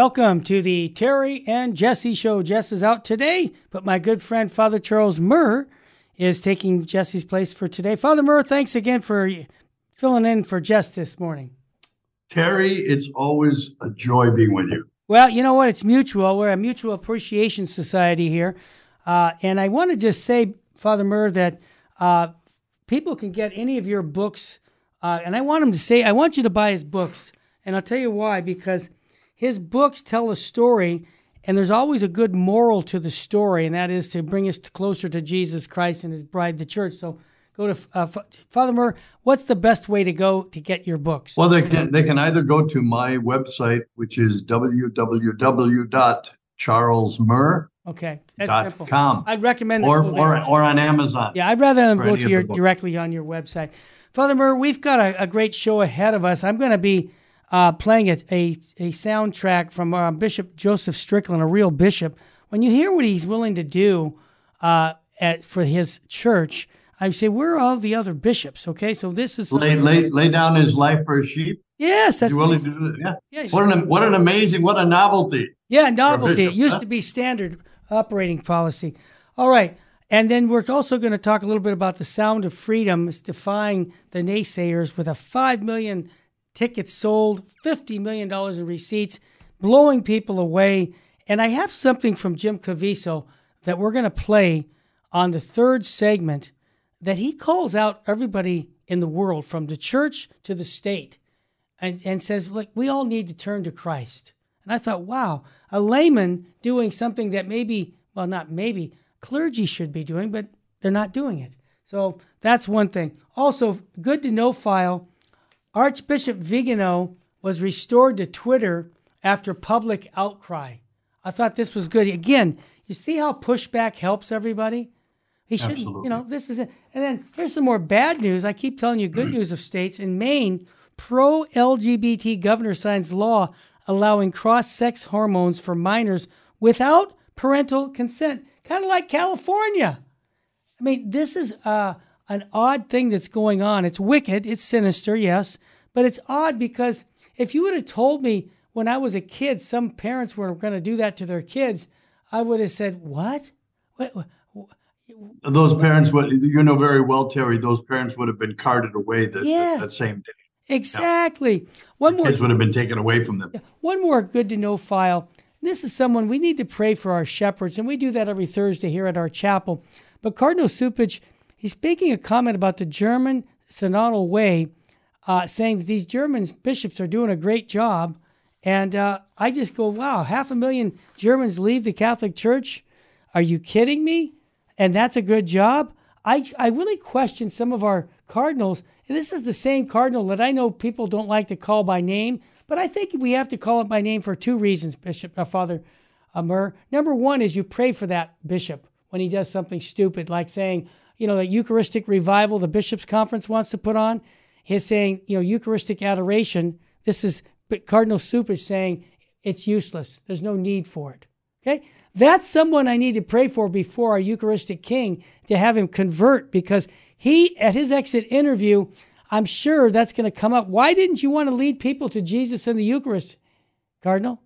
Welcome to the Terry and Jesse show. Jess is out today, but my good friend Father Charles Murr is taking Jesse's place for today. Father Murr, thanks again for filling in for Jess this morning. Terry, it's always a joy being with you. Well, you know what? It's mutual. We're a mutual appreciation society here. Uh, and I want to just say, Father Murr, that uh, people can get any of your books. Uh, and I want them to say, I want you to buy his books. And I'll tell you why, because his books tell a story, and there's always a good moral to the story, and that is to bring us closer to Jesus Christ and his bride, the church. So go to uh, Father Murr. What's the best way to go to get your books? Well, they can they can either go to my website, which is www.charlesmurr. Okay, that's simple. com. I'd recommend or or, or on Amazon. Yeah, I'd rather them go to your directly on your website. Father Murr, we've got a, a great show ahead of us. I'm going to be uh, playing a, a, a soundtrack from uh, Bishop Joseph Strickland, a real bishop. When you hear what he's willing to do uh, at, for his church, I say, where are all the other bishops? Okay, so this is Lay, lay lay down his life for a sheep. yes, that's willing to do that? Yeah. Yeah, What an what an amazing what a novelty. Yeah, novelty. bishop, it used huh? to be standard operating policy. All right. And then we're also going to talk a little bit about the sound of freedom. It's defying the naysayers with a 5 million tickets sold, $50 million in receipts, blowing people away. And I have something from Jim Caviezel that we're going to play on the third segment that he calls out everybody in the world from the church to the state and, and says, like, we all need to turn to Christ. And I thought, wow, a layman doing something that maybe, well, not maybe, clergy should be doing, but they're not doing it. So that's one thing. Also, good to know file Archbishop Vigano was restored to Twitter after public outcry. I thought this was good. Again, you see how pushback helps everybody? He shouldn't, you know, this is it. And then here's some more bad news. I keep telling you good news of states. In Maine, pro LGBT governor signs law allowing cross sex hormones for minors without parental consent, kind of like California. I mean, this is uh, an odd thing that's going on. It's wicked, it's sinister, yes, but it's odd because if you would have told me when I was a kid some parents were going to do that to their kids, I would have said, "What? What? what? Those parents would you know very well, Terry, those parents would have been carted away that, Yes. that same day. Exactly." One more Kids would have been taken away from them. One more good to know file. This is someone we need to pray for our shepherds, and we do that every Thursday here at our chapel. But Cardinal Cupich, he's making a comment about the German synodal way, uh, saying that these German bishops are doing a great job. And uh, I just go, wow, half a million Germans leave the Catholic Church? Are you kidding me? And that's a good job? I, I really question some of our cardinals. And this is the same cardinal that I know people don't like to call by name, but I think we have to call it by name for two reasons, Bishop uh, Father uh, Murr. Number one is you pray for that bishop when he does something stupid, like saying, you know, the Eucharistic revival the bishops' conference wants to put on. He's saying, you know, Eucharistic adoration. This is but Cardinal Cupich saying it's useless. There's no need for it. Okay? That's someone I need to pray for before our Eucharistic King to have him convert because he, at his exit interview, I'm sure that's going to come up. Why didn't you want to lead people to Jesus in the Eucharist, Cardinal?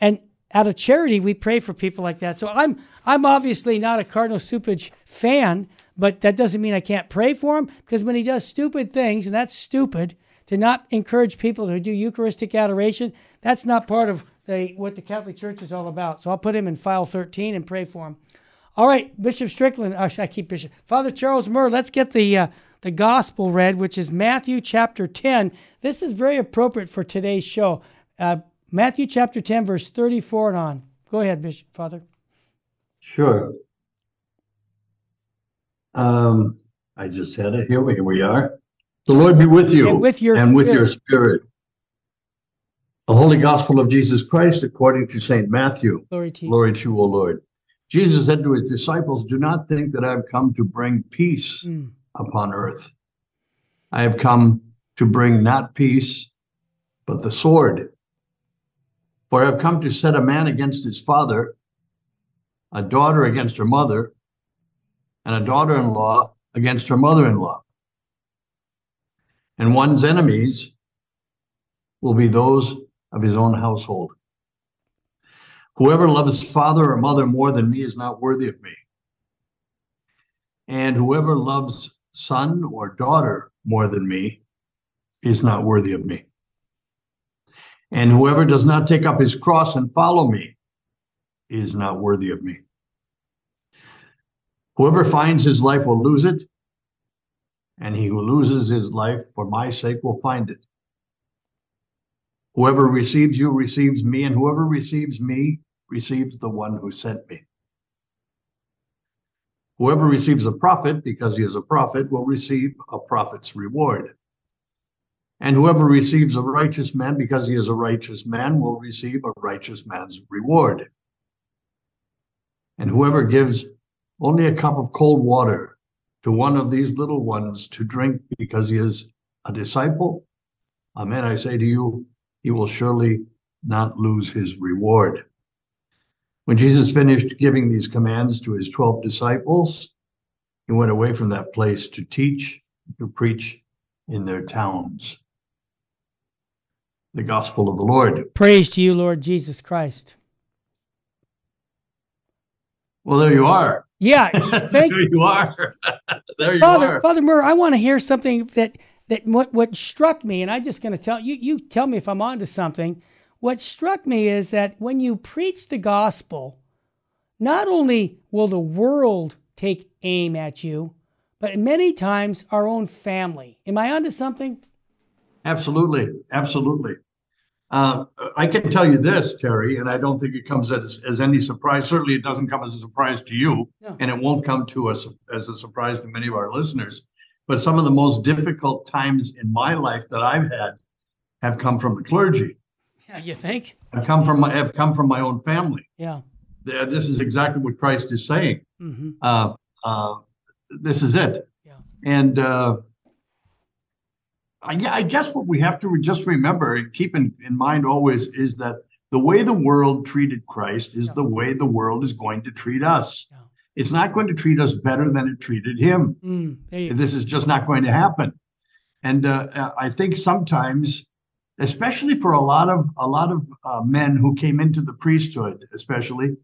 And out of charity, we pray for people like that. So I'm I'm obviously not a Cardinal Cupich fan, but that doesn't mean I can't pray for him because when he does stupid things, and that's stupid to not encourage people to do Eucharistic adoration, that's not part of the what the Catholic Church is all about. So I'll put him in file 13 and pray for him. All right, Bishop Strickland. Uh, I keep Bishop Father Charles Murr. Let's get the uh, the gospel read, which is Matthew chapter 10. This is very appropriate for today's show. Uh, Matthew chapter 10, verse 34 and on. Go ahead, Bishop Father. Sure. Um, I just had it here. Here we are. The Lord be with you And with your and with your spirit. spirit. The Holy Gospel of Jesus Christ according to St. Matthew. Glory to you. Glory to you, O Lord. Jesus said to his disciples, Do not think that I've come to bring peace Mm. upon earth. I have come to bring not peace, but the sword. For I have come to set a man against his father, a daughter against her mother, and a daughter in law against her mother in law. And one's enemies will be those of his own household. Whoever loves father or mother more than me is not worthy of me. And whoever loves son or daughter more than me is not worthy of me. And whoever does not take up his cross and follow me is not worthy of me. Whoever finds his life will lose it, and he who loses his life for my sake will find it. Whoever receives you receives me, and whoever receives me receives the one who sent me. Whoever receives a prophet because he is a prophet will receive a prophet's reward. And whoever receives a righteous man because he is a righteous man will receive a righteous man's reward. And whoever gives only a cup of cold water to one of these little ones to drink because he is a disciple, amen, I say to you, he will surely not lose his reward. When Jesus finished giving these commands to his 12 disciples, he went away from that place to teach, to preach in their towns. The gospel of the Lord. Praise to you, Lord Jesus Christ. Well, there you are. Yeah, thank there you are. there you Father, are. Father Murr, I want to hear something that that what what struck me, and I'm just going to tell you. You tell me if I'm onto something. What struck me is that when you preach the gospel, not only will the world take aim at you, but many times our own family. Am I onto something? Absolutely, absolutely. Uh, I can tell you this, Terry, and I don't think it comes as, as any surprise. Certainly, it doesn't come as a surprise to you, no. and it won't come to us as a surprise to many of our listeners. But some of the most difficult times in my life that I've had have come from the clergy. Yeah, you think? I've come from my have come from my own family. Yeah. This is exactly what Christ is saying. Mm-hmm. Uh, uh, this is it. Yeah. And uh, I, I guess what we have to just remember and keep in, in mind always is that the way the world treated Christ is yeah. the way the world is going to treat us. Yeah. It's not going to treat us better than it treated him. Mm, this is just not going to happen. And uh, I think sometimes, especially for a lot of a lot of uh, men who came into the priesthood, especially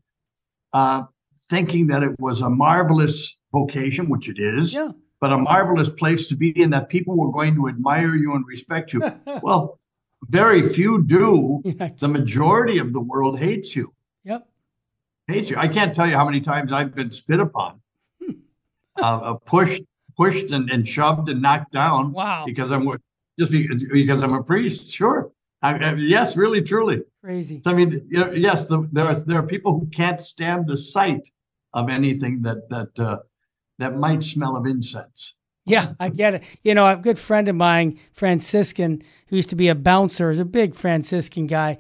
uh, thinking that it was a marvelous vocation, which it is, yeah but a marvelous place to be in that people were going to admire you and respect you. well, very few do. The majority of the world hates you. Yep. Hates you. I can't tell you how many times I've been spit upon, hmm. uh, uh, pushed, pushed and, and shoved and knocked down. Wow. Because I'm just because, I'm a priest. Sure. I, I, yes, really, truly. Crazy. So, I mean, you know, yes, the, there are there are people who can't stand the sight of anything that that uh, that might smell of incense. Yeah, I get it. You know, a good friend of mine, Franciscan, who used to be a bouncer, is a big Franciscan guy.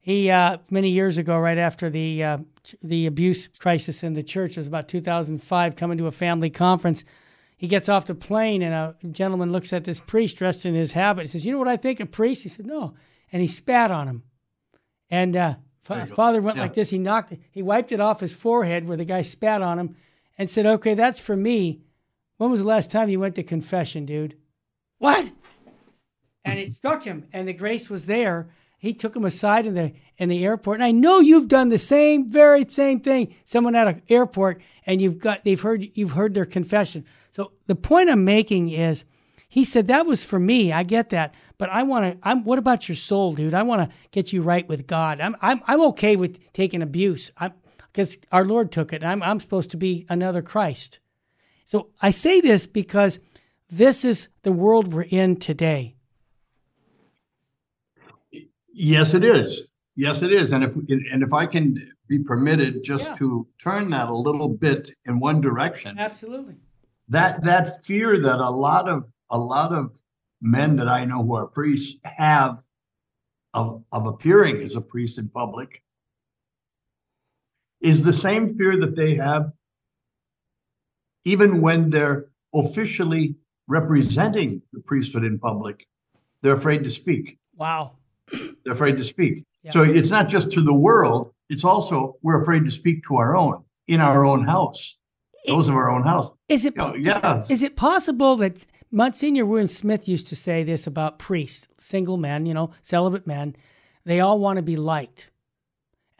He uh, many years ago, right after the uh, the abuse crisis in the church, it was about 2005, coming to a family conference. He gets off the plane, and a gentleman looks at this priest dressed in his habit. He says, "You know what I think of priests?" He said, "No," and he spat on him. And uh, father went yeah. like this. He knocked, he wiped it off his forehead where the guy spat on him, and said, okay, that's for me. When was the last time you went to confession, dude? What? And it struck him, and the grace was there. He took him aside in the in the airport, and I know you've done the same, very same thing. Someone at an airport, and you've got they've heard you've heard their confession. So the point I'm making is, he said that was for me. I get that, but I want to. I'm. What about your soul, dude? I want to get you right with God. I'm. I'm. I'm okay with taking abuse. I'm because our Lord took it. I'm, I'm supposed to be another Christ. So I say this because this is the world we're in today. Yes, it is. Yes, it is. And if and if I can be permitted just yeah. to turn that a little bit in one direction, absolutely. That that fear that a lot of a lot of men that I know who are priests have of of appearing as a priest in public is the same fear that they have even when they're officially representing the priesthood in public. They're afraid to speak. Wow. They're afraid to speak. Yeah. So it's not just to the world, it's also we're afraid to speak to our own in our own house. Those of our own house. Is it, you know, yeah. Is, is it possible that Monsignor William Smith used to say this about priests, single men, you know, celibate men, they all want to be liked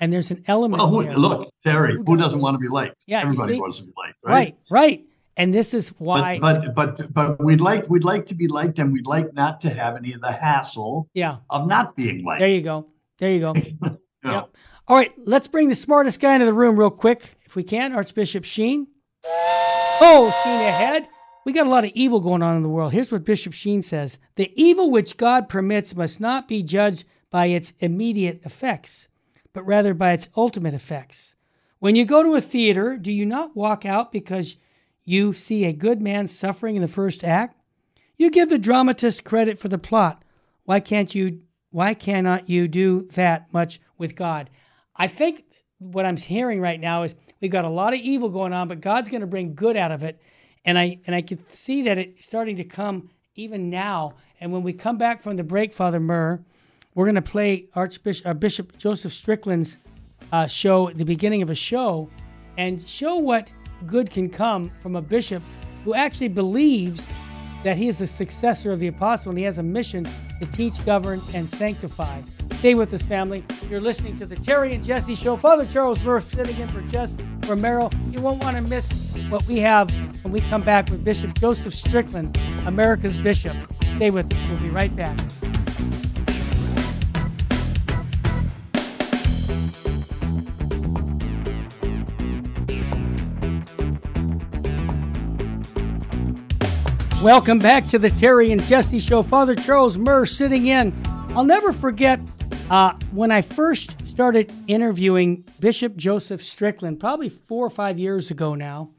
And there's an element Well, who, look, Terry, Who who doesn't? want to be liked? Yeah, Everybody wants to be liked, right? right, right. And this is why, But, but but but we'd like we'd like to be liked, and we'd like not to have any of the hassle yeah, of not being liked. there you go. There you go. you know. Yep. All right, let's bring the smartest guy into the room real quick, if we can. Archbishop Sheen. Oh, Sheen ahead. We got a lot of evil going on in the world. Here's what Bishop Sheen says The evil which God permits must not be judged by its immediate effects, but rather by its ultimate effects. When you go to a theater, do you not walk out because you see a good man suffering in the first act? You give the dramatist credit for the plot. Why can't you why cannot you do that much with God? I think what I'm hearing right now is we've got a lot of evil going on, but God's going to bring good out of it. And I and I can see that it's starting to come even now. And when we come back from the break, Father Murr, we're going to play Archbishop uh, Bishop Joseph Strickland's uh, show the beginning of a show and show what good can come from a bishop who actually believes that he is a successor of the apostle and he has a mission to teach, govern, and sanctify. Stay with us, family. You're listening to the Terry and Jesse Show. Father Charles Murr sitting in for Jess Romero. You won't want to miss what we have when we come back with Bishop Joseph Strickland, America's Bishop. Stay with us. We'll be right back. Welcome back to the Terry and Jesse Show. Father Charles Murr sitting in. I'll never forget uh, when I first started interviewing Bishop Joseph Strickland, probably four or five years ago now.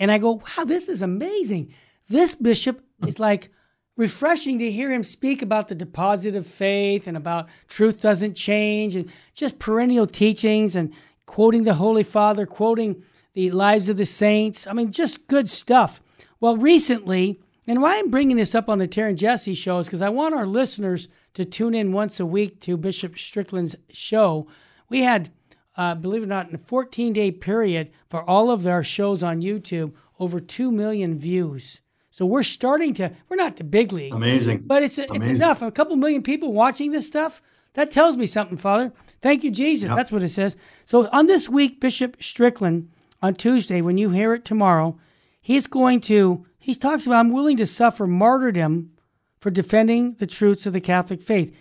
And I go, wow, this is amazing. This bishop is like refreshing to hear him speak about the deposit of faith and about truth doesn't change and just perennial teachings and quoting the Holy Father, quoting the lives of the saints. I mean, just good stuff. Well, recently, and why I'm bringing this up on the Terry and Jesse show is because I want our listeners to tune in once a week to Bishop Strickland's show. We had, uh, believe it or not, in a 14 day period for all of our shows on YouTube, over 2 million views. So we're starting to, we're not the big league, Amazing. but it's, it's enough. A couple million people watching this stuff, that tells me something, Father. Thank you, Jesus. Yep. That's what it says. So on this week, Bishop Strickland, on Tuesday, when you hear it tomorrow, he's going to, he talks about, I'm willing to suffer martyrdom for defending the truths of the Catholic faith.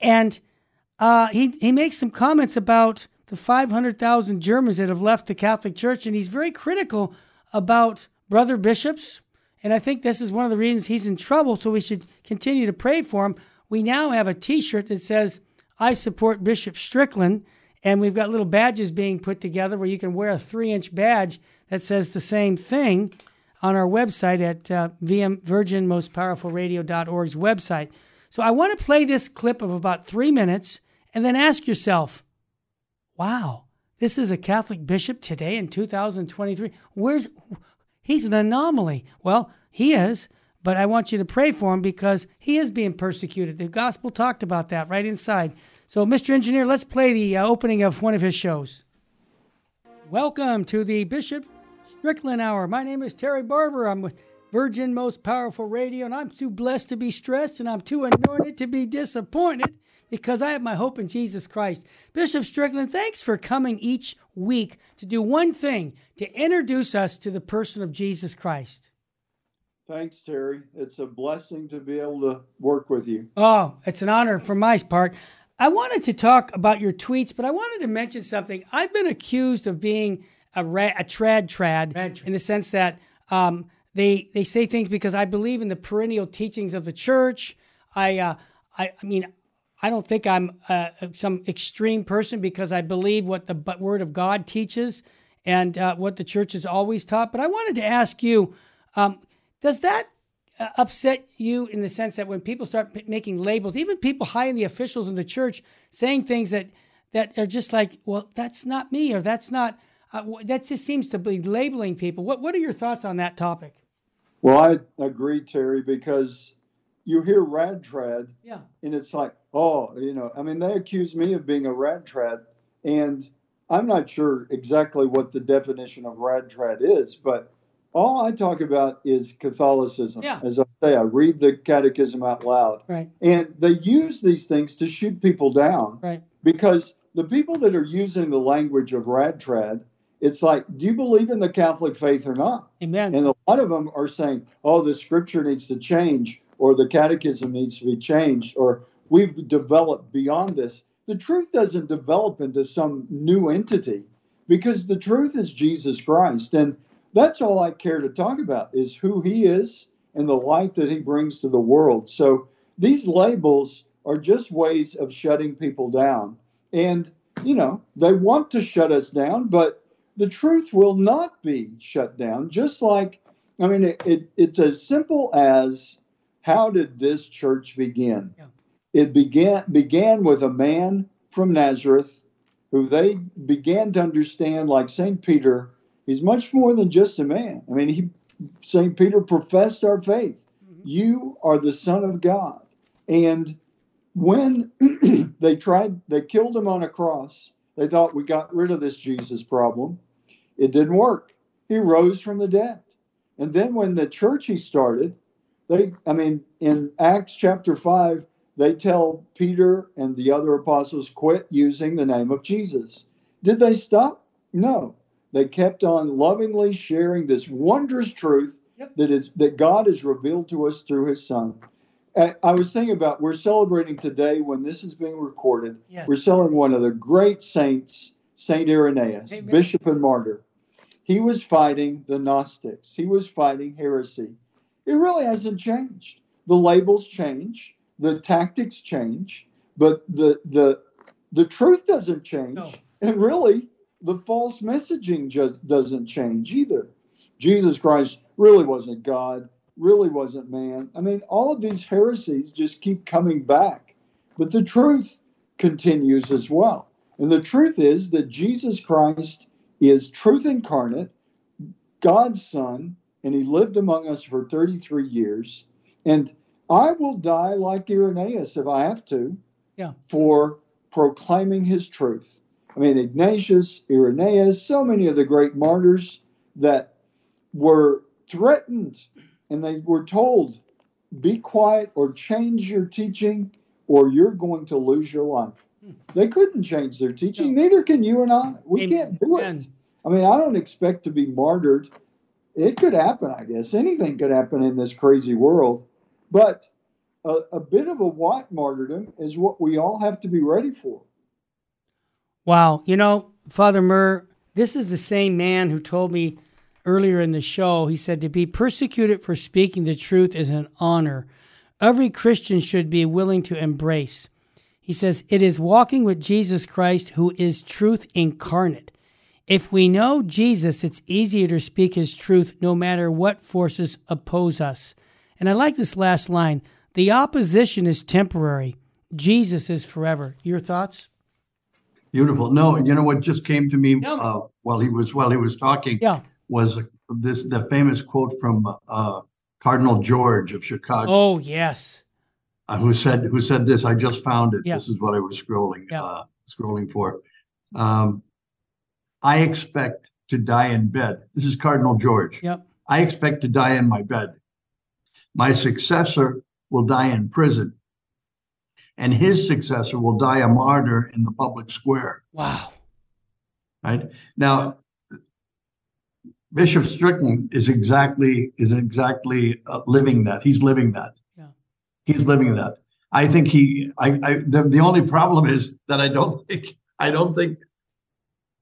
And uh, he, he makes some comments about the 500,000 Germans that have left the Catholic Church, and he's very critical about brother bishops. And I think this is one of the reasons he's in trouble, so we should continue to pray for him. We now have a t shirt that says, I support Bishop Strickland, and we've got little badges being put together where you can wear a three inch badge that says the same thing on our website at uh, VM VirginMostPowerfulRadio.org's website. So I want to play this clip of about three minutes and then ask yourself, wow, this is a Catholic bishop today in 2023. Where's he's an anomaly? Well, he is, but I want you to pray for him because he is being persecuted. The gospel talked about that right inside. So, Mr. Engineer, let's play the uh, opening of one of his shows. Welcome to the Bishop Strickland Hour. My name is Terry Barber. I'm with Virgin Most Powerful Radio, and I'm too blessed to be stressed, and I'm too anointed to be disappointed because I have my hope in Jesus Christ. Bishop Strickland, thanks for coming each week to do one thing to introduce us to the person of Jesus Christ. Thanks, Terry. It's a blessing to be able to work with you. Oh, it's an honor for my part. I wanted to talk about your tweets, but I wanted to mention something. I've been accused of being a, ra- a trad trad in the sense that um, they they say things because I believe in the perennial teachings of the church. I uh, I, I mean I don't think I'm uh, some extreme person because I believe what the Word of God teaches and uh, what the church has always taught. But I wanted to ask you, um, does that uh, upset you in the sense that when people start making labels, even people high in the officials in the church, saying things that that are just like, well, that's not me, or that's not. Uh, that just seems to be labeling people. What What are your thoughts on that topic? Well, I agree, Terry, because you hear rad trad, Yeah. and it's like, oh, you know, I mean, they accuse me of being a rad trad, and I'm not sure exactly what the definition of rad trad is, but all I talk about is Catholicism. Yeah. As I say, I read the catechism out loud. Right. And they use these things to shoot people down Right. because the people that are using the language of rad trad, it's like, do you believe in the Catholic faith or not? Amen. And a lot of them are saying, oh, the scripture needs to change, or the catechism needs to be changed, or we've developed beyond this. The truth doesn't develop into some new entity because the truth is Jesus Christ. And that's all I care to talk about is who he is and the light that he brings to the world. So these labels are just ways of shutting people down. And, you know, they want to shut us down, but the truth will not be shut down. Just like, I mean, it, it, it's as simple as how did this church begin? Yeah. It began began with a man from Nazareth who they began to understand, like St. Peter, he's much more than just a man. I mean, he St. Peter professed our faith. Mm-hmm. You are the Son of God. And when they tried, they killed him on a cross, they thought we got rid of this Jesus problem. It didn't work. He rose from the dead. And then when the church he started, they, I mean, in Acts chapter 5, they tell Peter and the other apostles, quit using the name of Jesus. Did they stop? No. They kept on lovingly sharing this wondrous truth yep. that is that God has revealed to us through his son. I was thinking about we're celebrating today when this is being recorded. Yes. We're celebrating one of the great saints, Saint Irenaeus, Amen. bishop and martyr. He was fighting the Gnostics. He was fighting heresy. It really hasn't changed. The labels change the tactics change, but the the the truth doesn't change, no. and really the false messaging just doesn't change either. Jesus Christ really wasn't God, really wasn't man. I mean, all of these heresies just keep coming back, but the truth continues as well. And the truth is that Jesus Christ is truth incarnate, God's Son, and he lived among us for 33 years. And I will die like Irenaeus if I have to yeah. for proclaiming his truth. I mean, Ignatius, Irenaeus, so many of the great martyrs that were threatened and they were told, be quiet or change your teaching or you're going to lose your life. They couldn't change their teaching. No. Neither can you and I. We Amen. can't do it. I mean, I don't expect to be martyred. It could happen, I guess. Anything could happen in this crazy world. But a, a bit of a white martyrdom is what we all have to be ready for. Wow. You know, Father Murr, this is the same man who told me earlier in the show, he said, to be persecuted for speaking the truth is an honor. Every Christian should be willing to embrace. He says, it is walking with Jesus Christ who is truth incarnate. If we know Jesus, it's easier to speak his truth no matter what forces oppose us. And I like this last line the opposition is temporary, Jesus is forever. Your thoughts? Beautiful. No, you know what just came to me uh, while he was while he was talking yeah. was this the famous quote from uh, Cardinal George of Chicago. Oh yes, uh, who said who said this? I just found it. Yeah. This is what I was scrolling yeah. Uh, scrolling for. Um, I expect to die in bed. This is Cardinal George. Yep. I expect to die in my bed. My successor will die in prison, and his successor will die a martyr in the public square. Wow. Right now, Bishop Strickland is exactly is exactly uh, living that. He's living that. He's living that. I think he. I. I the, the only problem is that I don't think. I don't think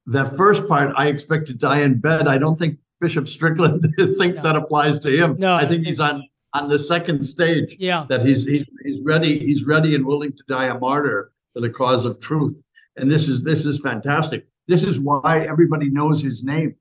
that first part. I expect to die in bed. I don't think Bishop Strickland thinks that applies to him. No, I think he's on on the second stage. Yeah. That he's he's he's ready, he's ready and willing to die a martyr for the cause of truth. And this is this is fantastic. This is why everybody knows his name.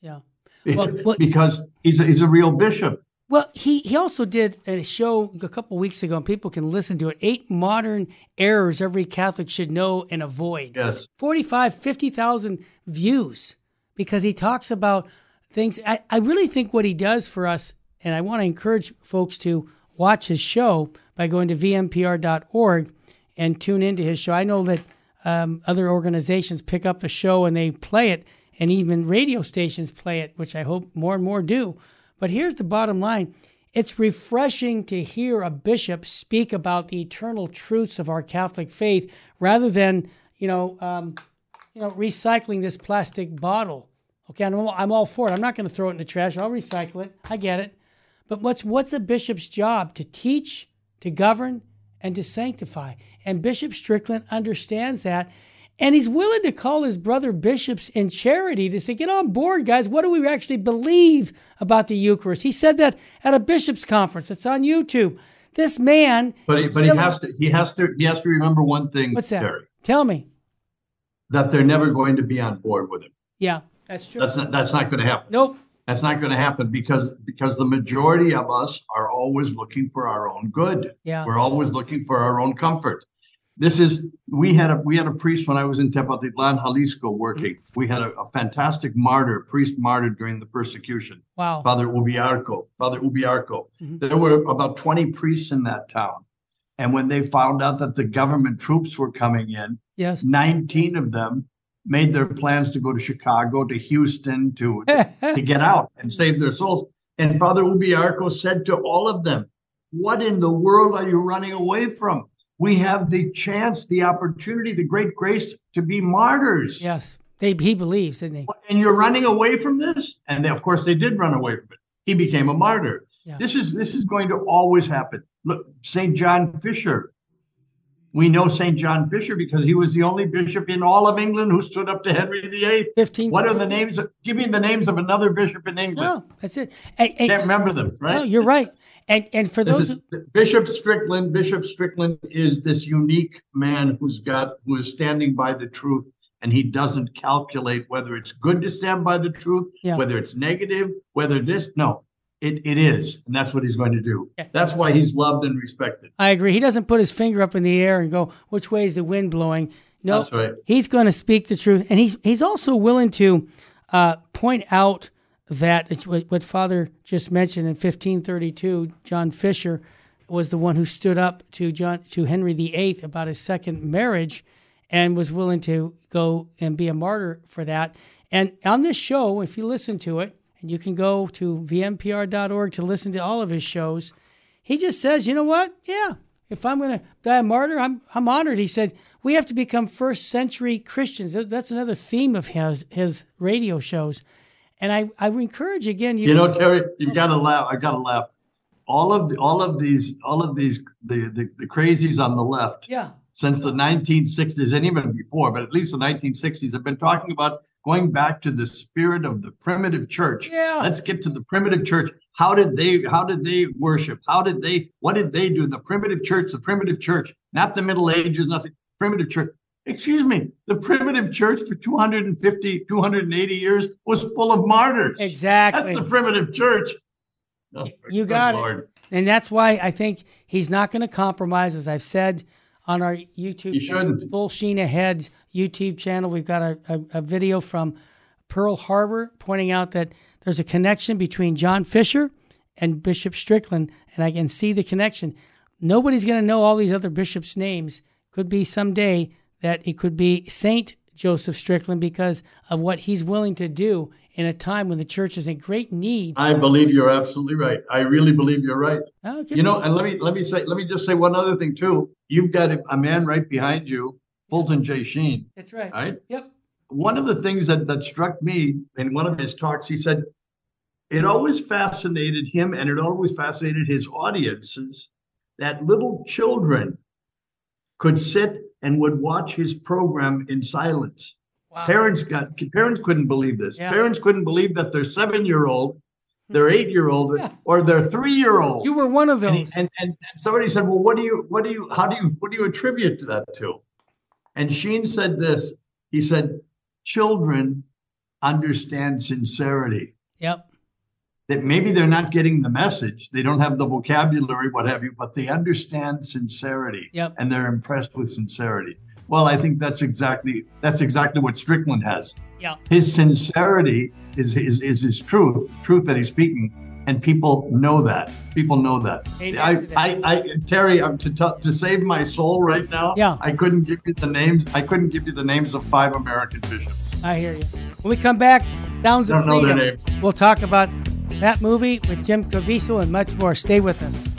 Yeah. Well, well, because he's a, he's a real bishop. Well, he, he also did a show a couple weeks ago, and people can listen to it. Eight modern errors every Catholic should know and avoid. Yes. 45, 50,000 views because he talks about things. I, I really think what he does for us and I want to encourage folks to watch his show by going to vmpr.org and tune into his show. I know that um, other organizations pick up the show and they play it, and even radio stations play it, which I hope more and more do. But here's the bottom line it's refreshing to hear a bishop speak about the eternal truths of our Catholic faith rather than you know, um, you know, recycling this plastic bottle. Okay, I'm all, I'm all for it. I'm not going to throw it in the trash. I'll recycle it. I get it. But what's what's a bishop's job? To teach, to govern, and to sanctify. And Bishop Strickland understands that. And he's willing to call his brother bishops in charity to say, get on board, guys. What do we actually believe about the Eucharist? He said that at a bishops' conference. It's on YouTube. This man. But, he, but he has to he has to he has to remember one thing. What's that? Terry, Tell me. that they're never going to be on board with him. Yeah, that's true. That's not that's not going to happen. nope. That's not going to happen because because the majority of us are always looking for our own good. Yeah. We're always looking for our own comfort. This is we had a we had a priest when I was in Tepatitlan, Jalisco, working. We had a, a fantastic martyr, priest martyred during the persecution. Wow. Father Ubiarco. Father Ubiarco. Mhm. There were about 20 priests in that town. And when they found out that the government troops were coming in, Yes. 19 of them made their plans to go to Chicago, to Houston, to, to get out and save their souls. And Father Ubiarco said to all of them, What in the world are you running away from? We have the chance, the opportunity, the great grace to be martyrs. yes. They, he believes, didn't he? And you're running away from this? And they, of course, they did run away from it. He became a martyr. Yeah. This is this is going to always happen. Look, St. John Fisher. We know St. John Fisher because he was the only bishop in all of England who stood up to Henry VIII. 15. What are the names? Of, give me the names of another bishop in England. No, that's it. And, and- Can't remember them, right? no, you're right. And and for This those, is Bishop Strickland. Bishop Strickland is this unique man who's got who is standing by the truth, and he doesn't calculate whether it's good to stand by the truth, Yeah. whether it's negative, whether this. No, it, it is, and that's what he's going to do. That's why he's loved and respected. I agree. He doesn't put his finger up in the air and go, "Which way is the wind blowing?" No, That's right. he's going to speak the truth, and he's he's also willing to uh, point out that what Father just mentioned in 1532. John Fisher was the one who stood up to John to Henry VIII about his second marriage, and was willing to go and be a martyr for that. And on this show, if you listen to it, and you can go to vmpr.org to listen to all of his shows, he just says, you know what? Yeah, if I'm going to die a martyr, I'm I'm honored. He said we have to become first century Christians. That's another theme of his his radio shows. And I, I would encourage again you, You know, Terry, you've got to laugh. I've got to laugh. All of the, all of these, all of these, the, the the crazies on the left. yeah since the 1960s and even before, but at least the 1960s, have been talking about going back to the spirit of the primitive church. Yeah. Let's get to the primitive church. How did they how did they worship? How did they what did they do? The primitive church, the primitive church, not the Middle Ages, nothing. Primitive church. Excuse me, the primitive church for 250, 280 years was full of martyrs. exactly. That's the primitive church. Oh, You got it. And that's why I think he's not going to compromise, as I've said on our YouTube He shouldn't. Full Sheen Ahead YouTube channel. We've got a, a, a video from Pearl Harbor pointing out that there's a connection between John Fisher and Bishop Strickland, and I can see the connection. Nobody's going to know all these other bishops' names. Could be someday that it could be Saint Joseph Strickland because of what he's willing to do in a time when the church is in great need. I believe you're absolutely right. I really believe you're right. Okay. You know, and let me let me say let me just say one other thing too. You've got a, a man right behind you, Fulton J. Sheen, that's right. right? Yep. One of the things that that struck me in one of his talks, he said, it always fascinated him, and it always fascinated his audiences that little children could sit and would watch his program in silence. Wow. Parents got parents couldn't believe this. Yeah. Parents couldn't believe that their seven year old, their hmm. eight year old, Yeah. or their three year old You were one of those. he- and, and and somebody said, "Well, what do you, what do you, how do you, what do you attribute to that to?" And Sheen said this. He said, "Children understand sincerity. yep. That maybe they're not getting the message, they don't have the vocabulary, what have you, but they understand sincerity, Yep. and they're impressed with sincerity." Well, I think that's exactly that's exactly what Strickland has. Yeah. His sincerity is is, is his truth, truth that he's speaking, and people know that. People know that. I. I, I, Terry, I'm to t- to save my soul right now. Yeah. I couldn't give you the names. I couldn't give you the names of five American bishops. I hear you. When we come back, Sounds I of don't know their Freedom. names. We'll talk about that movie with Jim Caviezel and much more. Stay with us.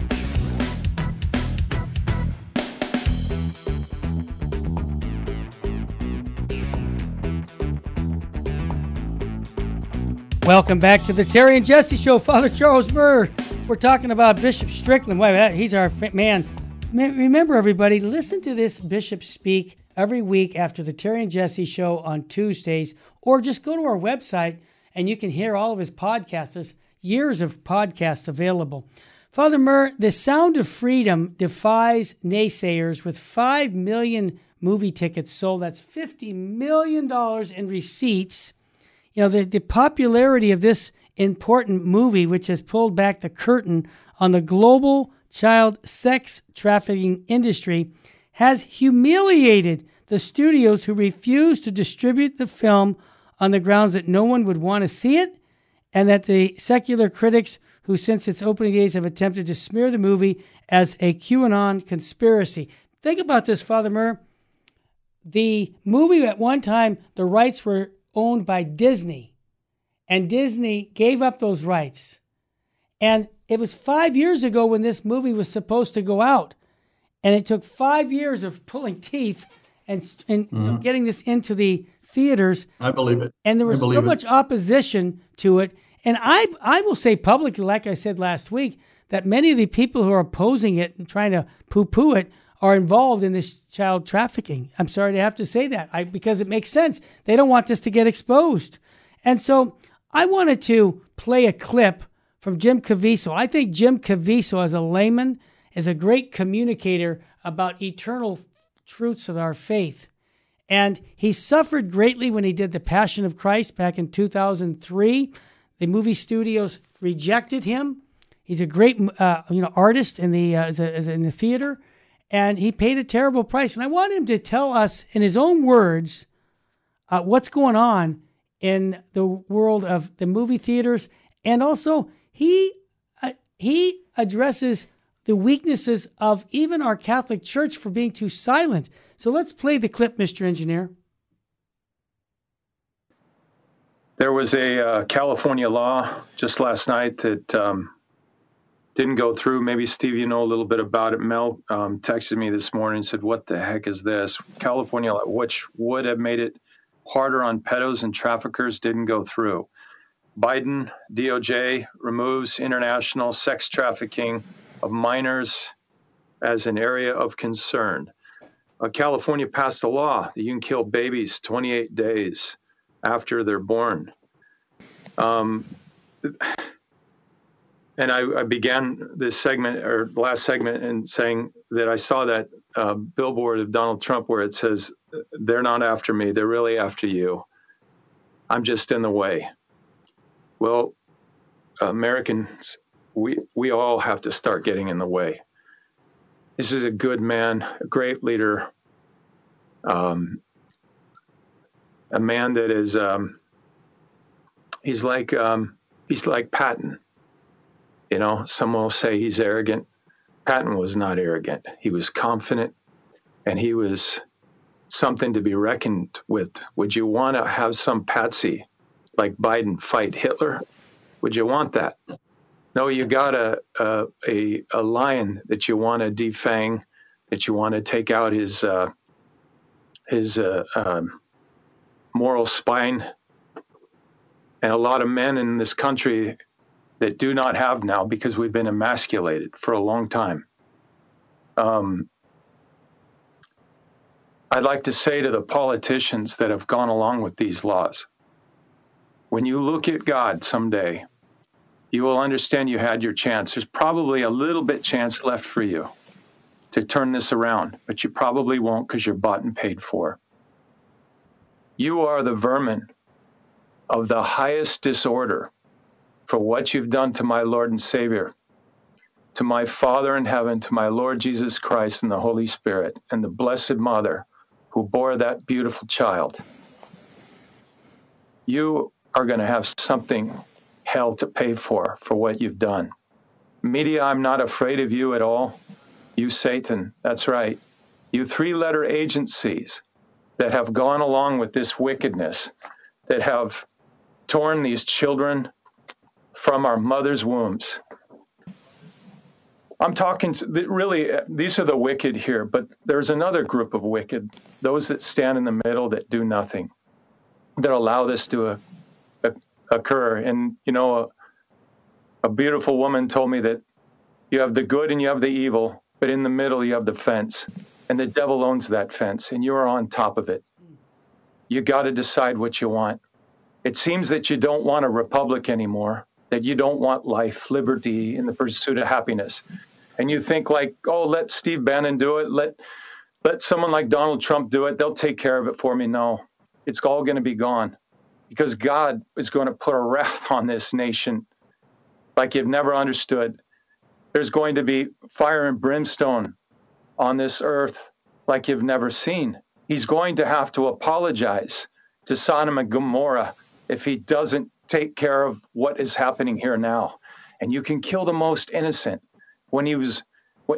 Welcome back to the Terry and Jesse Show. Father Charles Murr. We're talking about Bishop Strickland. Wow, he's our man. Remember, everybody, listen to this bishop speak every week after the Terry and Jesse Show on Tuesdays, or just go to our website and you can hear all of his podcasters. Years of podcasts available. Father Murr, the sound of freedom defies naysayers with 5 million movie tickets sold. That's $50 million in receipts you know, the, the popularity of this important movie, which has pulled back the curtain on the global child sex trafficking industry, has humiliated the studios who refuse to distribute the film on the grounds that no one would want to see it, and that the secular critics who, since its opening days, have attempted to smear the movie as a QAnon conspiracy. Think about this, Father Murr. The movie, at one time, the rights were owned by Disney, and Disney gave up those rights. And it was five years ago when this movie was supposed to go out, and it took five years of pulling teeth and, and mm-hmm. getting this into the theaters. I believe it. And there was so it. much opposition to it. And I, I will say publicly, like I said last week, that many of the people who are opposing it and trying to poo poo it are involved in this child trafficking. I'm sorry to have to say that I, because it makes sense. They don't want this to get exposed. And so I wanted to play a clip from Jim Caviezel. I think Jim Caviezel, as a layman, is a great communicator about eternal truths of our faith. And he suffered greatly when he did The Passion of Christ back in 2003. The movie studios rejected him. He's a great, uh, you know, artist in the uh, as a, as in the theater, and he paid a terrible price. And I want him to tell us in his own words uh, what's going on in the world of the movie theaters, and also he uh, he addresses the weaknesses of even our Catholic Church for being too silent. So let's play the clip, Mr. Engineer. There was a uh, California law just last night that um, didn't go through. Maybe Steve, you know a little bit about it. Mel um, texted me this morning and said, "What the heck is this?" California, law, which would have made it harder on pedos and traffickers, didn't go through. Biden DOJ removes international sex trafficking of minors as an area of concern. Uh, California passed a law that you can kill babies 28 days after they're born. Um, and I, I, began this segment or last segment in saying that I saw that uh, billboard of Donald Trump where it says, "They're not after me; they're really after you. I'm just in the way." Well, Americans, we we all have to start getting in the way. This is a good man, a great leader, um, a man that is um, he's like um, he's like Patton you know, some will say he's arrogant. Patton was not arrogant. He was confident and he was something to be reckoned with. Would you want to have some patsy like Biden fight Hitler? Would you want that? No, you got a, a, a, a lion that you want to defang, that you want to take out his, uh, his uh, um, moral spine. And a lot of men in this country that do not have now because we've been emasculated for a long time. Um, I'd like to say to the politicians that have gone along with these laws when you look at God someday, you will understand you had your chance. There's probably a little bit chance left for you to turn this around, but you probably won't because you're bought and paid for. You are the vermin of the highest disorder for what you've done to my Lord and Savior, to my Father in heaven, to my Lord Jesus Christ and the Holy Spirit, and the Blessed Mother who bore that beautiful child. You are going to have something hell to pay for for what you've done. Media, I'm not afraid of you at all. You, Satan, that's right. You three letter agencies that have gone along with this wickedness, that have torn these children from our mother's wombs. I'm talking really, these are the wicked here, but there's another group of wicked, those that stand in the middle that do nothing, that allow this to uh, occur. And, you know, a, a beautiful woman told me that you have the good and you have the evil, but in the middle, you have the fence. And the devil owns that fence, and you're on top of it. You got to decide what you want. It seems that you don't want a republic anymore, that you don't want life, liberty, in the pursuit of happiness. And you think like, oh, let Steve Bannon do it. Let let someone like Donald Trump do it. They'll take care of it for me. No, it's all going to be gone because God is going to put a wrath on this nation like you've never understood. There's going to be fire and brimstone on this earth like you've never seen. He's going to have to apologize to Sodom and Gomorrah if he doesn't take care of what is happening here now. And you can kill the most innocent when he was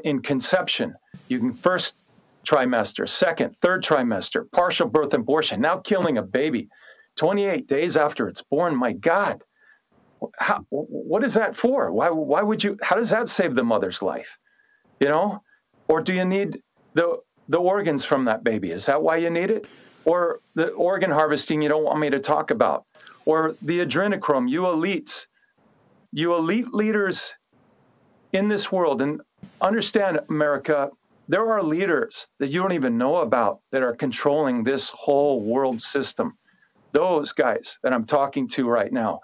in conception. You can first trimester, second, third trimester, partial birth abortion, now killing a baby 28 days after it's born. My God, how, what is that for? Why, why would you, how does that save the mother's life? You know? Or do you need the, the organs from that baby? Is that why you need it? Or the organ harvesting you don't want me to talk about? Or the adrenochrome, you elites, you elite leaders in this world, and understand, America, there are leaders that you don't even know about that are controlling this whole world system. Those guys that I'm talking to right now.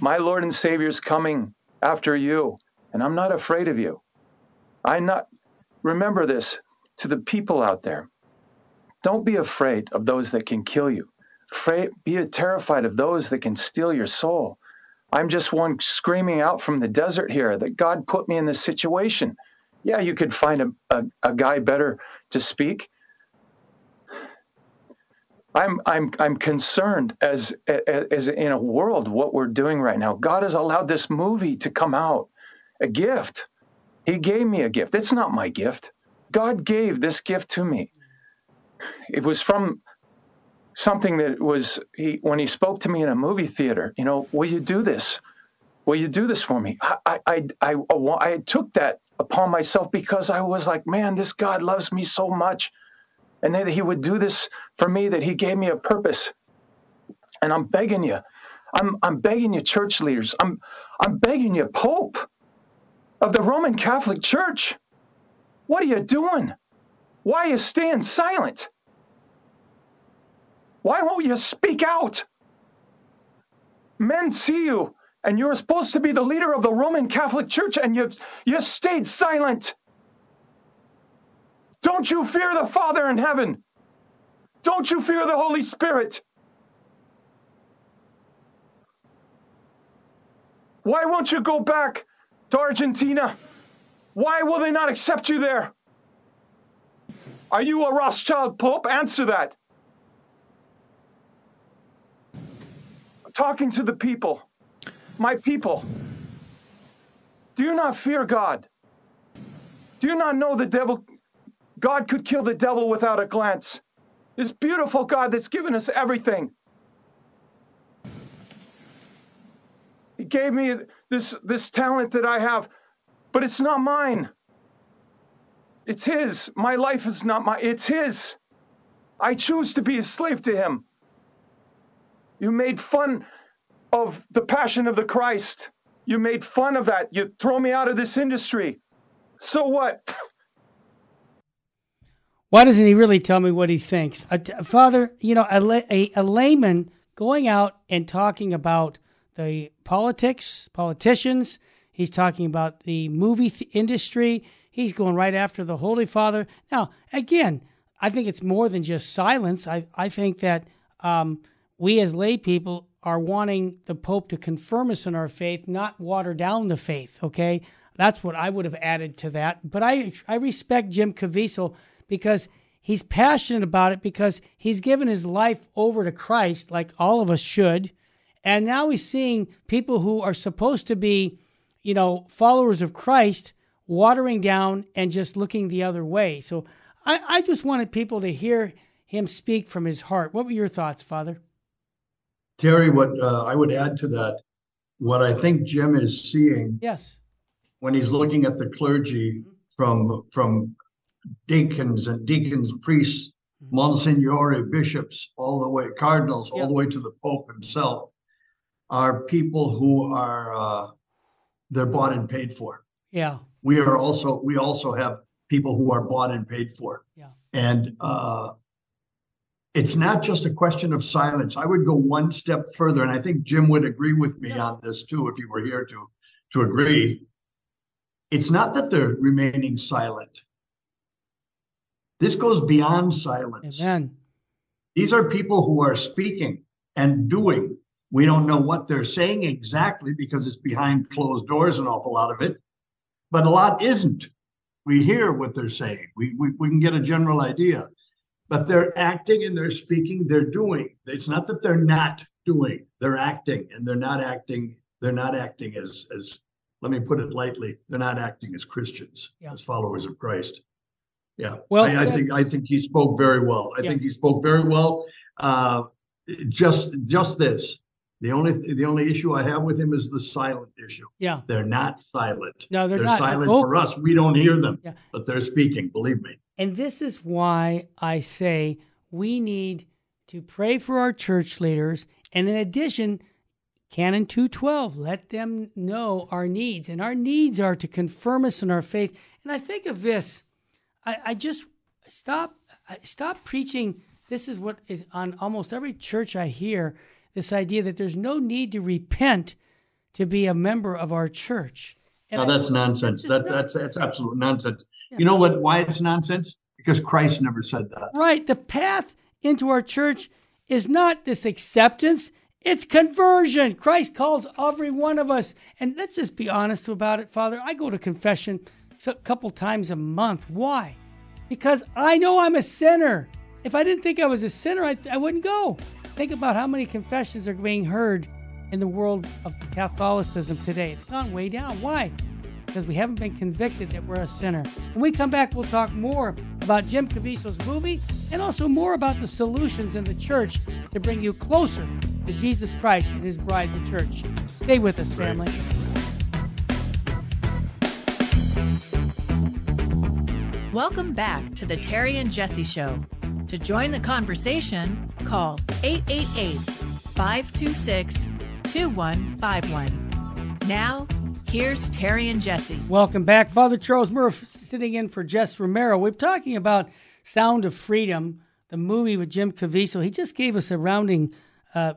My Lord and Savior is coming after you, and I'm not afraid of you. I'm not, remember this to the people out there. Don't be afraid of those that can kill you. Be terrified of those that can steal your soul. I'm just one screaming out from the desert here that God put me in this situation. Yeah, you could find a, a, a guy better to speak. I'm I'm I'm concerned as as in a world what we're doing right now. God has allowed this movie to come out, a gift. He gave me a gift. It's not my gift. God gave this gift to me. It was from something that was he when he spoke to me in a movie theater. You know, will you do this? Will you do this for me? I I I I, I took that upon myself because I was like, man, this God loves me so much, and that He would do this for me. That He gave me a purpose, and I'm begging you, I'm I'm begging you, church leaders, I'm I'm begging you, Pope of the Roman Catholic Church, what are you doing? Why are you staying silent? Why won't you speak out? Men see you, and you're supposed to be the leader of the Roman Catholic Church, and you you stayed silent. Don't you fear the Father in heaven? Don't you fear the Holy Spirit? Why won't you go back to Argentina? Why will they not accept you there? Are you a Rothschild Pope? Answer that. talking to the people, my people. Do you not fear God? Do you not know the devil? God could kill the devil without a glance. This beautiful God that's given us everything. He gave me this, this talent that I have, but it's not mine. It's His. My life is not mine, it's His. I choose to be a slave to Him. You made fun of the passion of the Christ. You made fun of that. You throw me out of this industry. So what? Why doesn't he really tell me what he thinks? Father, you know, a, a, a layman going out and talking about the politics, politicians, he's talking about the movie th- industry, he's going right after the Holy Father. Now, again, I think it's more than just silence. I, I think that um, we as lay people are wanting the Pope to confirm us in our faith, not water down the faith, okay? That's what I would have added to that. But I, I respect Jim Caviezel because he's passionate about it because he's given his life over to Christ, like all of us should. And now he's seeing people who are supposed to be, you know, followers of Christ watering down and just looking the other way. So I, I just wanted people to hear him speak from his heart. What were your thoughts, Father? Terry, what uh, I would add to that, what I think Jim is seeing, yes, when he's looking at the clergy from from deacons and deacons, priests, mm-hmm. monsignori, bishops, all the way cardinals, all the way to the Pope himself. are people who are uh, they're bought and paid for. Yeah. We are also we also have people who are bought and paid for. Yeah. And uh, it's not just a question of silence. I would go one step further, and I think Jim would agree with me Yeah. on this too, if you were here to to agree. It's not that they're remaining silent. This goes beyond silence. Amen. These are people who are speaking and doing. We don't know what they're saying exactly because it's behind closed doors, an awful lot of it, but a lot isn't. We hear what they're saying, we, we, we can get a general idea, but they're acting and they're speaking, they're doing. It's not that they're not doing, they're acting and they're not acting, they're not acting as, as let me put it lightly, they're not acting as Christians, Yeah. as followers of Christ. Yeah. Well, I, I think I think he spoke very well. I Yeah. think he spoke very well. Uh, just just this. The only the only issue I have with him is the silent issue. Yeah. They're not silent. No, they're, They're, not. silent Oh, for us. We don't hear them, Yeah. but they're speaking. Believe me. And this is why I say we need to pray for our church leaders. And in addition, Canon 212, let them know our needs. And our needs are to confirm us in our faith. And I think of this. I, I just stop I stop preaching. This is what is on almost every church I hear this idea that there's no need to repent to be a member of our church. And Now I- that's nonsense. just That's that's that's absolute nonsense. You know what? Why it's nonsense? Because Christ never said that. Right. The path into our church is not this acceptance, it's conversion. Christ calls every one of us. And let's just be honest about it, Father. I go to confession a couple times a month. Why? Because I know I'm a sinner. If I didn't think I was a sinner, I, I wouldn't go. Think about how many confessions are being heard in the world of Catholicism today. It's gone way down. Why? because we haven't been convicted that we're a sinner. When we come back, we'll talk more about Jim Caviezel's movie and also more about the solutions in the church to bring you closer to Jesus Christ and his bride, the church. Stay with us, family. Welcome back to the Terry and Jesse Show. To join the conversation, call 888 526 2151. Now, here's Terry and Jesse. Welcome back. Father Charles Murr sitting in for Jess Romero. We're talking about Sound of Freedom, the movie with Jim Caviezel. He just gave us a rounding, uh,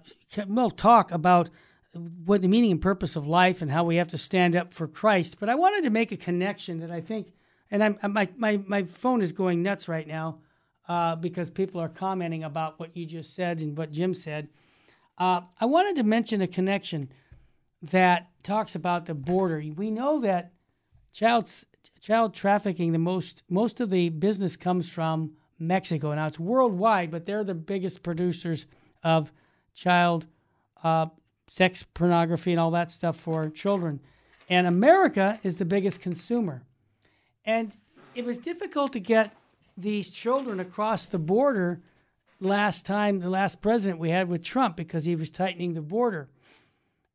well, talk about what the meaning and purpose of life and how we have to stand up for Christ. But I wanted to make a connection that I think, and I'm, my, my, my phone is going nuts right now uh, because people are commenting about what you just said and what Jim said. Uh, I wanted to mention a connection that talks about the border. We know that child child trafficking, the most most of the business comes from Mexico. Now it's worldwide, but they're the biggest producers of child uh, sex pornography and all that stuff for children. And America is the biggest consumer. And it was difficult to get these children across the border last time, the last president we had with Trump, because he was tightening the border.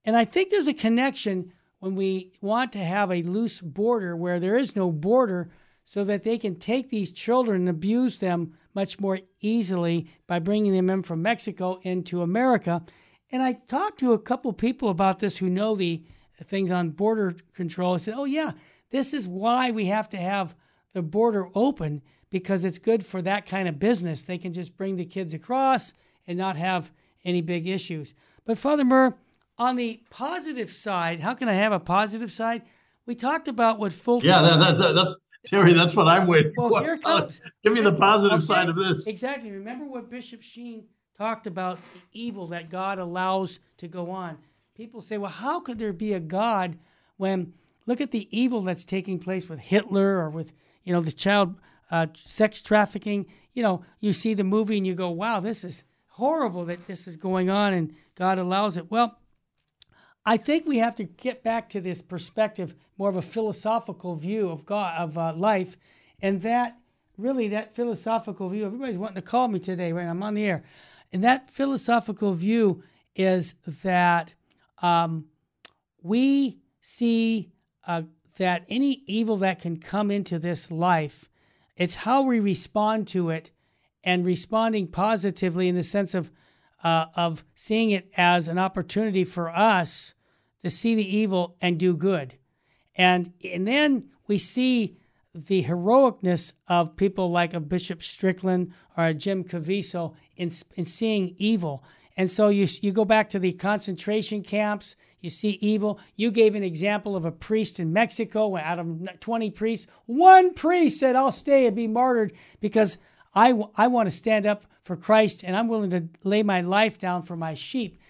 And I think there's a connection when we want to have a loose border where there is no border so that they can take these children and abuse them much more easily by bringing them in from Mexico into America. And I talked to a couple people about this who know the things on border control. I said, oh, yeah, this is why we have to have the border open because it's good for that kind of business. They can just bring the kids across and not have any big issues. But Father Murr, on the positive side, how can I have a positive side? We talked about what Fulton. Yeah, that, that, that- that's Terry. That's what I'm waiting Well, for. here comes. Give me the positive Okay, side of this. Exactly. Remember what Bishop Sheen talked about the evil that God allows to go on. People say, well, how could there be a God when look at the evil that's taking place with Hitler or with, you know, the child uh, sex trafficking? You know, you see the movie and you go, wow, this is horrible that this is going on and God allows it. Well, I think we have to get back to this perspective, more of a philosophical view of God, of uh, life, and that really that philosophical view. Everybody's wanting to call me today, right? I'm on the air, and that philosophical view is that um, we see uh, that any evil that can come into this life, it's how we respond to it, and responding positively in the sense of uh, of seeing it as an opportunity for us to see the evil and do good. And, and then we see the heroicness of people like a Bishop Strickland or a Jim Caviezel in, in seeing evil. And so you, you go back to the concentration camps, you see evil. You gave an example of a priest in Mexico. Out of 20 priests, one priest said, I'll stay and be martyred because I, I want to stand up for Christ and I'm willing to lay my life down for my sheep.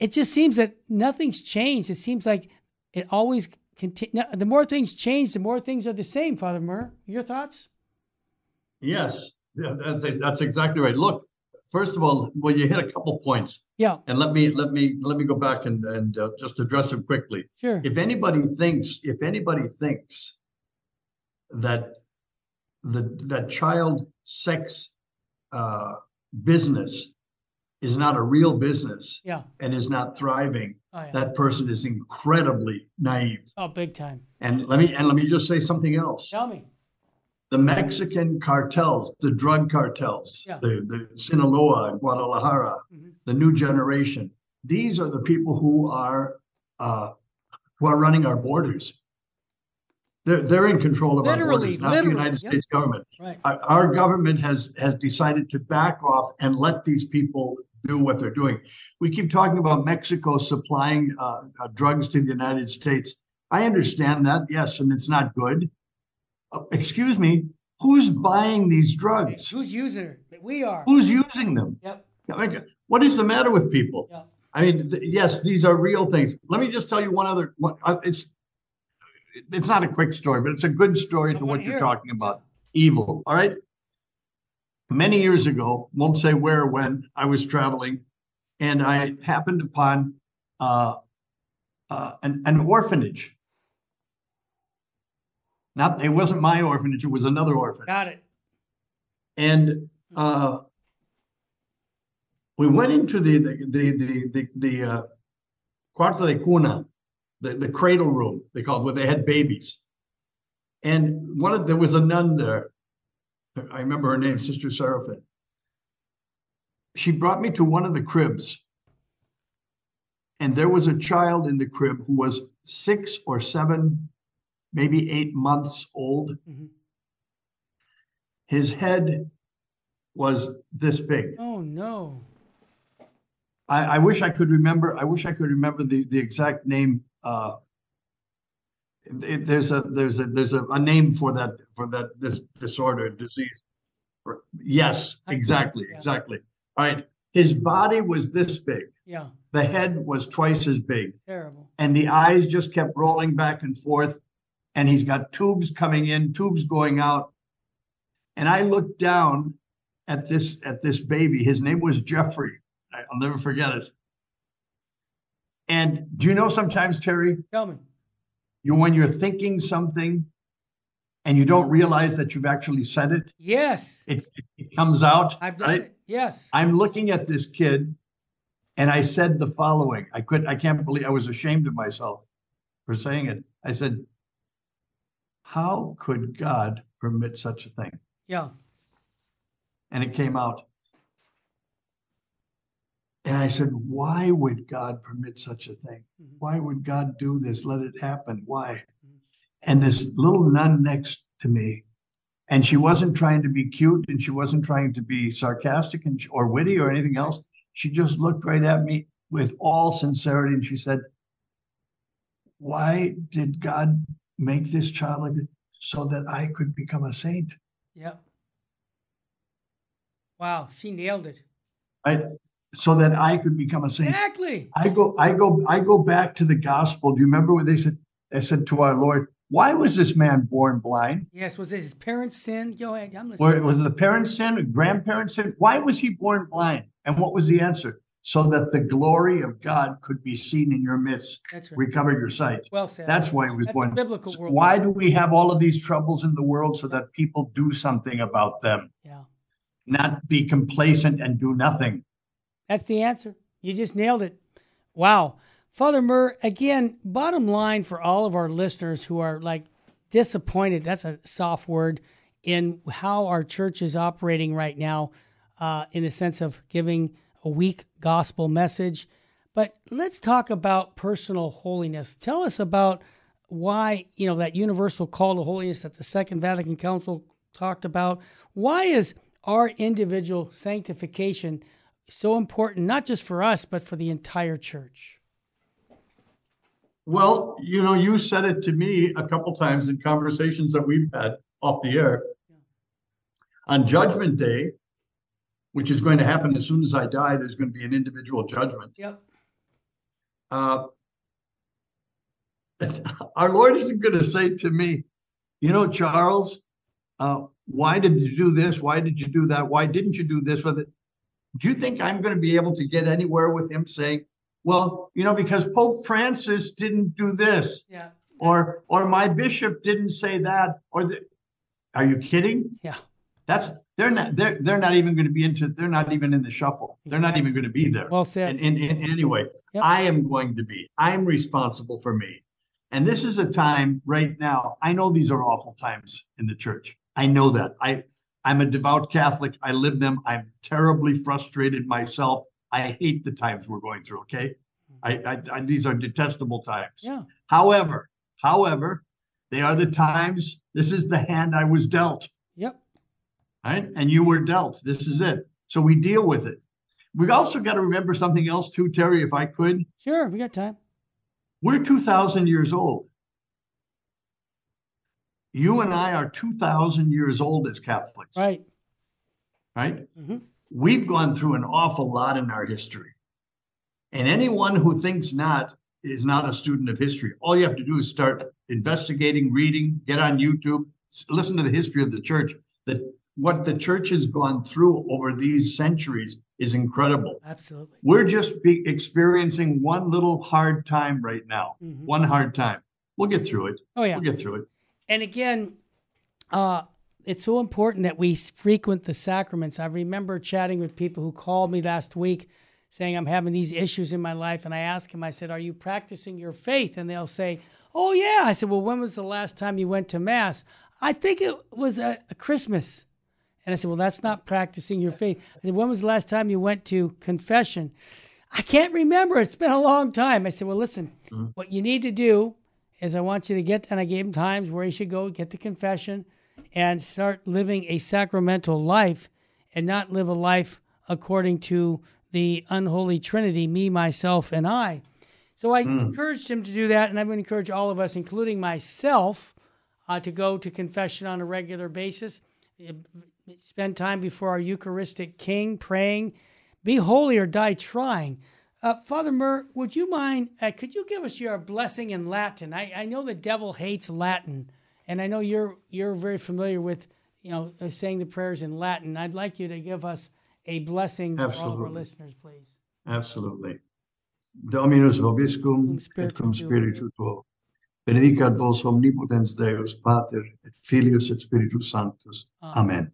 It just seems that nothing's changed. It seems like it always continues. The more things change, the more things are the same, Father Murr. Your thoughts? Yes, that's, that's exactly right. Look, first of all, well, you hit a couple points. Yeah. And let me let me let me go back and and uh, just address them quickly. Sure. If anybody thinks if anybody thinks that the that child sex uh, business is not a real business yeah. and is not thriving, oh, yeah. that person is incredibly naive. Oh, big time. And let me and let me just say something else. Tell me the Mexican cartels, the drug cartels, yeah. the, the Sinaloa, Guadalajara, mm-hmm. the new generation. These are the people who are uh, who are running our borders. They're, they're in control of literally, our borders, not the United yep. States government. Right. Our, our, government has has decided to back off and let these people do what they're doing. We keep talking about Mexico supplying uh, uh, drugs to the United States. I understand that, yes, and it's not good excuse me, who's buying these drugs? Who's using it? We are. Who's using them? Yep. What is the matter with people? Yep. I mean, th- yes, these are real things. Let me just tell you one other. One, uh, it's it's not a quick story, but it's a good story I to what you're talking about. Evil. All right. Many years ago, won't say where or when, I was traveling, and I happened upon uh, uh, an, an orphanage not it wasn't my orphanage; it was another orphanage. Got it. And uh, we went into the the the the the, the uh, cuarto de cuna, the, the cradle room they called where they had babies. And one of there was a nun there. I remember her name, Sister Seraphim. She brought me to one of the cribs, and there was a child in the crib who was six or seven maybe eight months old. Mm-hmm. His head was this big. Oh no. I, I, wish I could remember. I wish I could remember the, the exact name. Uh, it, there's a there's a there's a, a, name for that for that this disorder disease. Yes, exactly, yeah. exactly. All right. His body was this big. Yeah. The head was twice as big. Terrible. And the eyes just kept rolling back and forth and he's got tubes coming in, tubes going out. And I looked down at this at this baby. His name was Jeffrey. I'll never forget it. And do you know sometimes, Terry? Tell me. You when you're thinking something and you don't realize that you've actually said it. Yes. It, it comes out. I've done right? it. Yes. I'm looking at this kid and I said the following. I could I can't believe I was ashamed of myself for saying it. I said, how could God permit such a thing? Yeah. And it came out. And I said, Why would God permit such a thing? Mm-hmm. Why would God do this? Let it happen. Why? Mm-hmm. And this little nun next to me, and she wasn't trying to be cute and she wasn't trying to be sarcastic and, or witty or anything else. She just looked right at me with all sincerity and she said, Why did God make this child so that I could become a saint. Yep. Wow, she nailed it. Right. So that I could become a saint. Exactly. I go, I go, I go back to the gospel. Do you remember what they said? They said to our Lord, why was this man born blind? Yes, was it his parents' sin? Go ahead. I'm listening. Or was it the parents' sin, grandparents' sin? Why was he born blind? And what was the answer? So that the glory of God could be seen in your midst. That's right. Recover your sight. Well said. That's why he was That's born. biblical world. why do we have all of these troubles in the world so that people do something about them? Yeah. Not be complacent and do nothing. That's the answer. You just nailed it. Wow. Father Murr, again, bottom line for all of our listeners who are like disappointed, that's a soft word, in how our church is operating right now, uh, in the sense of giving a weak gospel message. But let's talk about personal holiness. Tell us about why, you know, that universal call to holiness that the Second Vatican Council talked about. Why is our individual sanctification so important, not just for us, but for the entire church? Well, you know, you said it to me a couple times in conversations that we've had off the air. On Judgment Day, which is going to happen as soon as I die, there's going to be an individual judgment. Yep. Uh, our Lord isn't going to say to me, you know, Charles, uh, why did you do this? Why did you do that? Why didn't you do this with it? Do you think I'm going to be able to get anywhere with him saying, well, you know, because Pope Francis didn't do this, Yeah. or or my bishop didn't say that, or the, are you kidding? Yeah. That's they're not they're they're not even going to be into they're not even in the shuffle. They're not even going to be there. Well said. And, in, in anyway, Yep. I am going to be. I'm responsible for me. And this is a time right now. I know these are awful times in the church. I know that. I I'm a devout Catholic. I live them. I'm terribly frustrated myself. I hate the times we're going through. Okay, mm-hmm. I, I, I these are detestable times. Yeah. However, however, they are the times. This is the hand I was dealt. Right? And you were dealt. This is it. So we deal with it. We also got to remember something else too, Terry, if I could. Sure. We got time. We're 2,000 years old. You and I are 2,000 years old as Catholics, Right. right? Mhm. We've gone through an awful lot in our history. And anyone who thinks not is not a student of history. All you have to do is start investigating, reading, get on YouTube, listen to the history of the church. That what the church has gone through over these centuries is incredible. Absolutely. We're just be experiencing one little hard time right now. Mhm. One hard time. We'll get through it. Oh, yeah. We'll get through it. And again, uh, it's so important that we frequent the sacraments. I remember chatting with people who called me last week saying, I'm having these issues in my life. And I asked them, I said, Are you practicing your faith? And they'll say, Oh, yeah. I said, Well, when was the last time you went to Mass? I think it was a, a Christmas. And I said, Well, that's not practicing your faith. I said, When was the last time you went to confession? I can't remember. It's been a long time. I said, Well, listen, what you need to do is I want you to get, and I gave him times where he should go get the confession and start living a sacramental life and not live a life according to the unholy trinity, me, myself, and I. So I encouraged him to do that, and I would encourage all of us, including myself, uh, to go to confession on a regular basis. Spend time before our Eucharistic King, praying. Be holy or die trying. Uh, Father Murr, would you mind? Uh, could you give us your blessing in Latin? I, I know the devil hates Latin, and I know you're you're very familiar with you know uh, saying the prayers in Latin. I'd like you to give us a blessing for all of our Absolutely. listeners, please. Absolutely. Dominus vobiscum Cum et cum spiritu tuo. Benedicat vos omnipotens Deus, Pater et Filius et Spiritus Sanctus. Amen.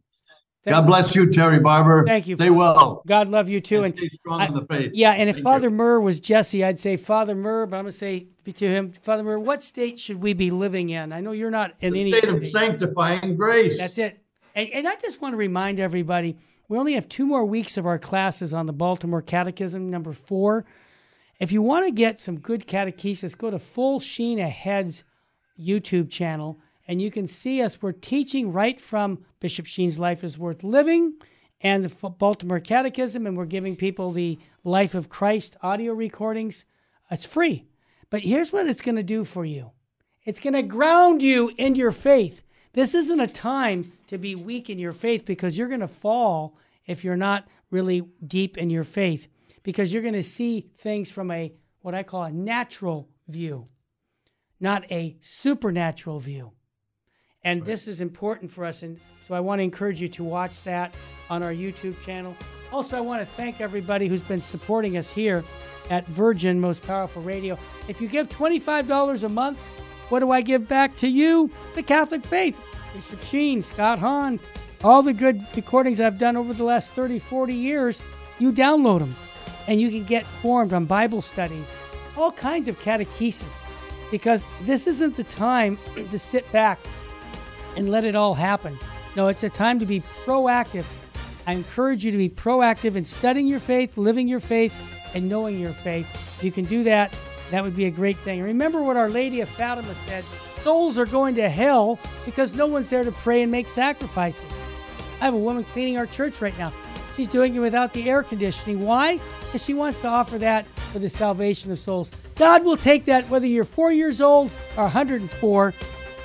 Thank- God bless you, Terry Barber. Thank you. Stay well. God love you too, And and stay strong I- in the faith. Yeah, and if Thank Father you. Murr was Jesse, I'd say Father Murr, but I'm going to say to him, Father Murr, what state should we be living in? I know you're not in The any state of sanctifying grace. That's it. And, and I just want to remind everybody we only have two more weeks of our classes on the Baltimore Catechism, number four. If you want to get some good catechesis, go to Full Sheen Ahead's YouTube channel and you can see us. We're teaching right from Bishop Sheen's Life is Worth Living and the Baltimore Catechism, and we're giving people the Life of Christ audio recordings. It's free. But here's what it's going to do for you it's going to ground you in your faith. This isn't a time to be weak in your faith because you're going to fall if you're not really deep in your faith because you're going to see things from a what I call a natural view, not a supernatural view. And this is important for us. And so I want to encourage you to watch that on our YouTube channel. Also, I want to thank everybody who's been supporting us here at Virgin Most Powerful Radio. If you give $25 a month, what do I give back to you? The Catholic faith. Bishop Sheen, Scott Hahn, all the good recordings I've done over the last 30, 40 years, you download them and you can get formed on Bible studies, all kinds of catechesis, because this isn't the time to sit back and let it all happen. No, it's a time to be proactive. I encourage you to be proactive in studying your faith, living your faith, and knowing your faith. You can do that. That would be a great thing. Remember what Our Lady of Fatima said souls are going to hell because no one's there to pray and make sacrifices. I have a woman cleaning our church right now. She's doing it without the air conditioning. Why? Because she wants to offer that for the salvation of souls. God will take that whether you're four years old or 104.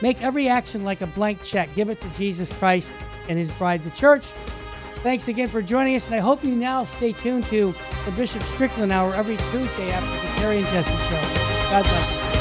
Make every action like a blank check. Give it to Jesus Christ and his bride, the church. Thanks again for joining us, and I hope you now stay tuned to the Bishop Strickland Hour every Tuesday after the Terry and Jesse Show. God bless you.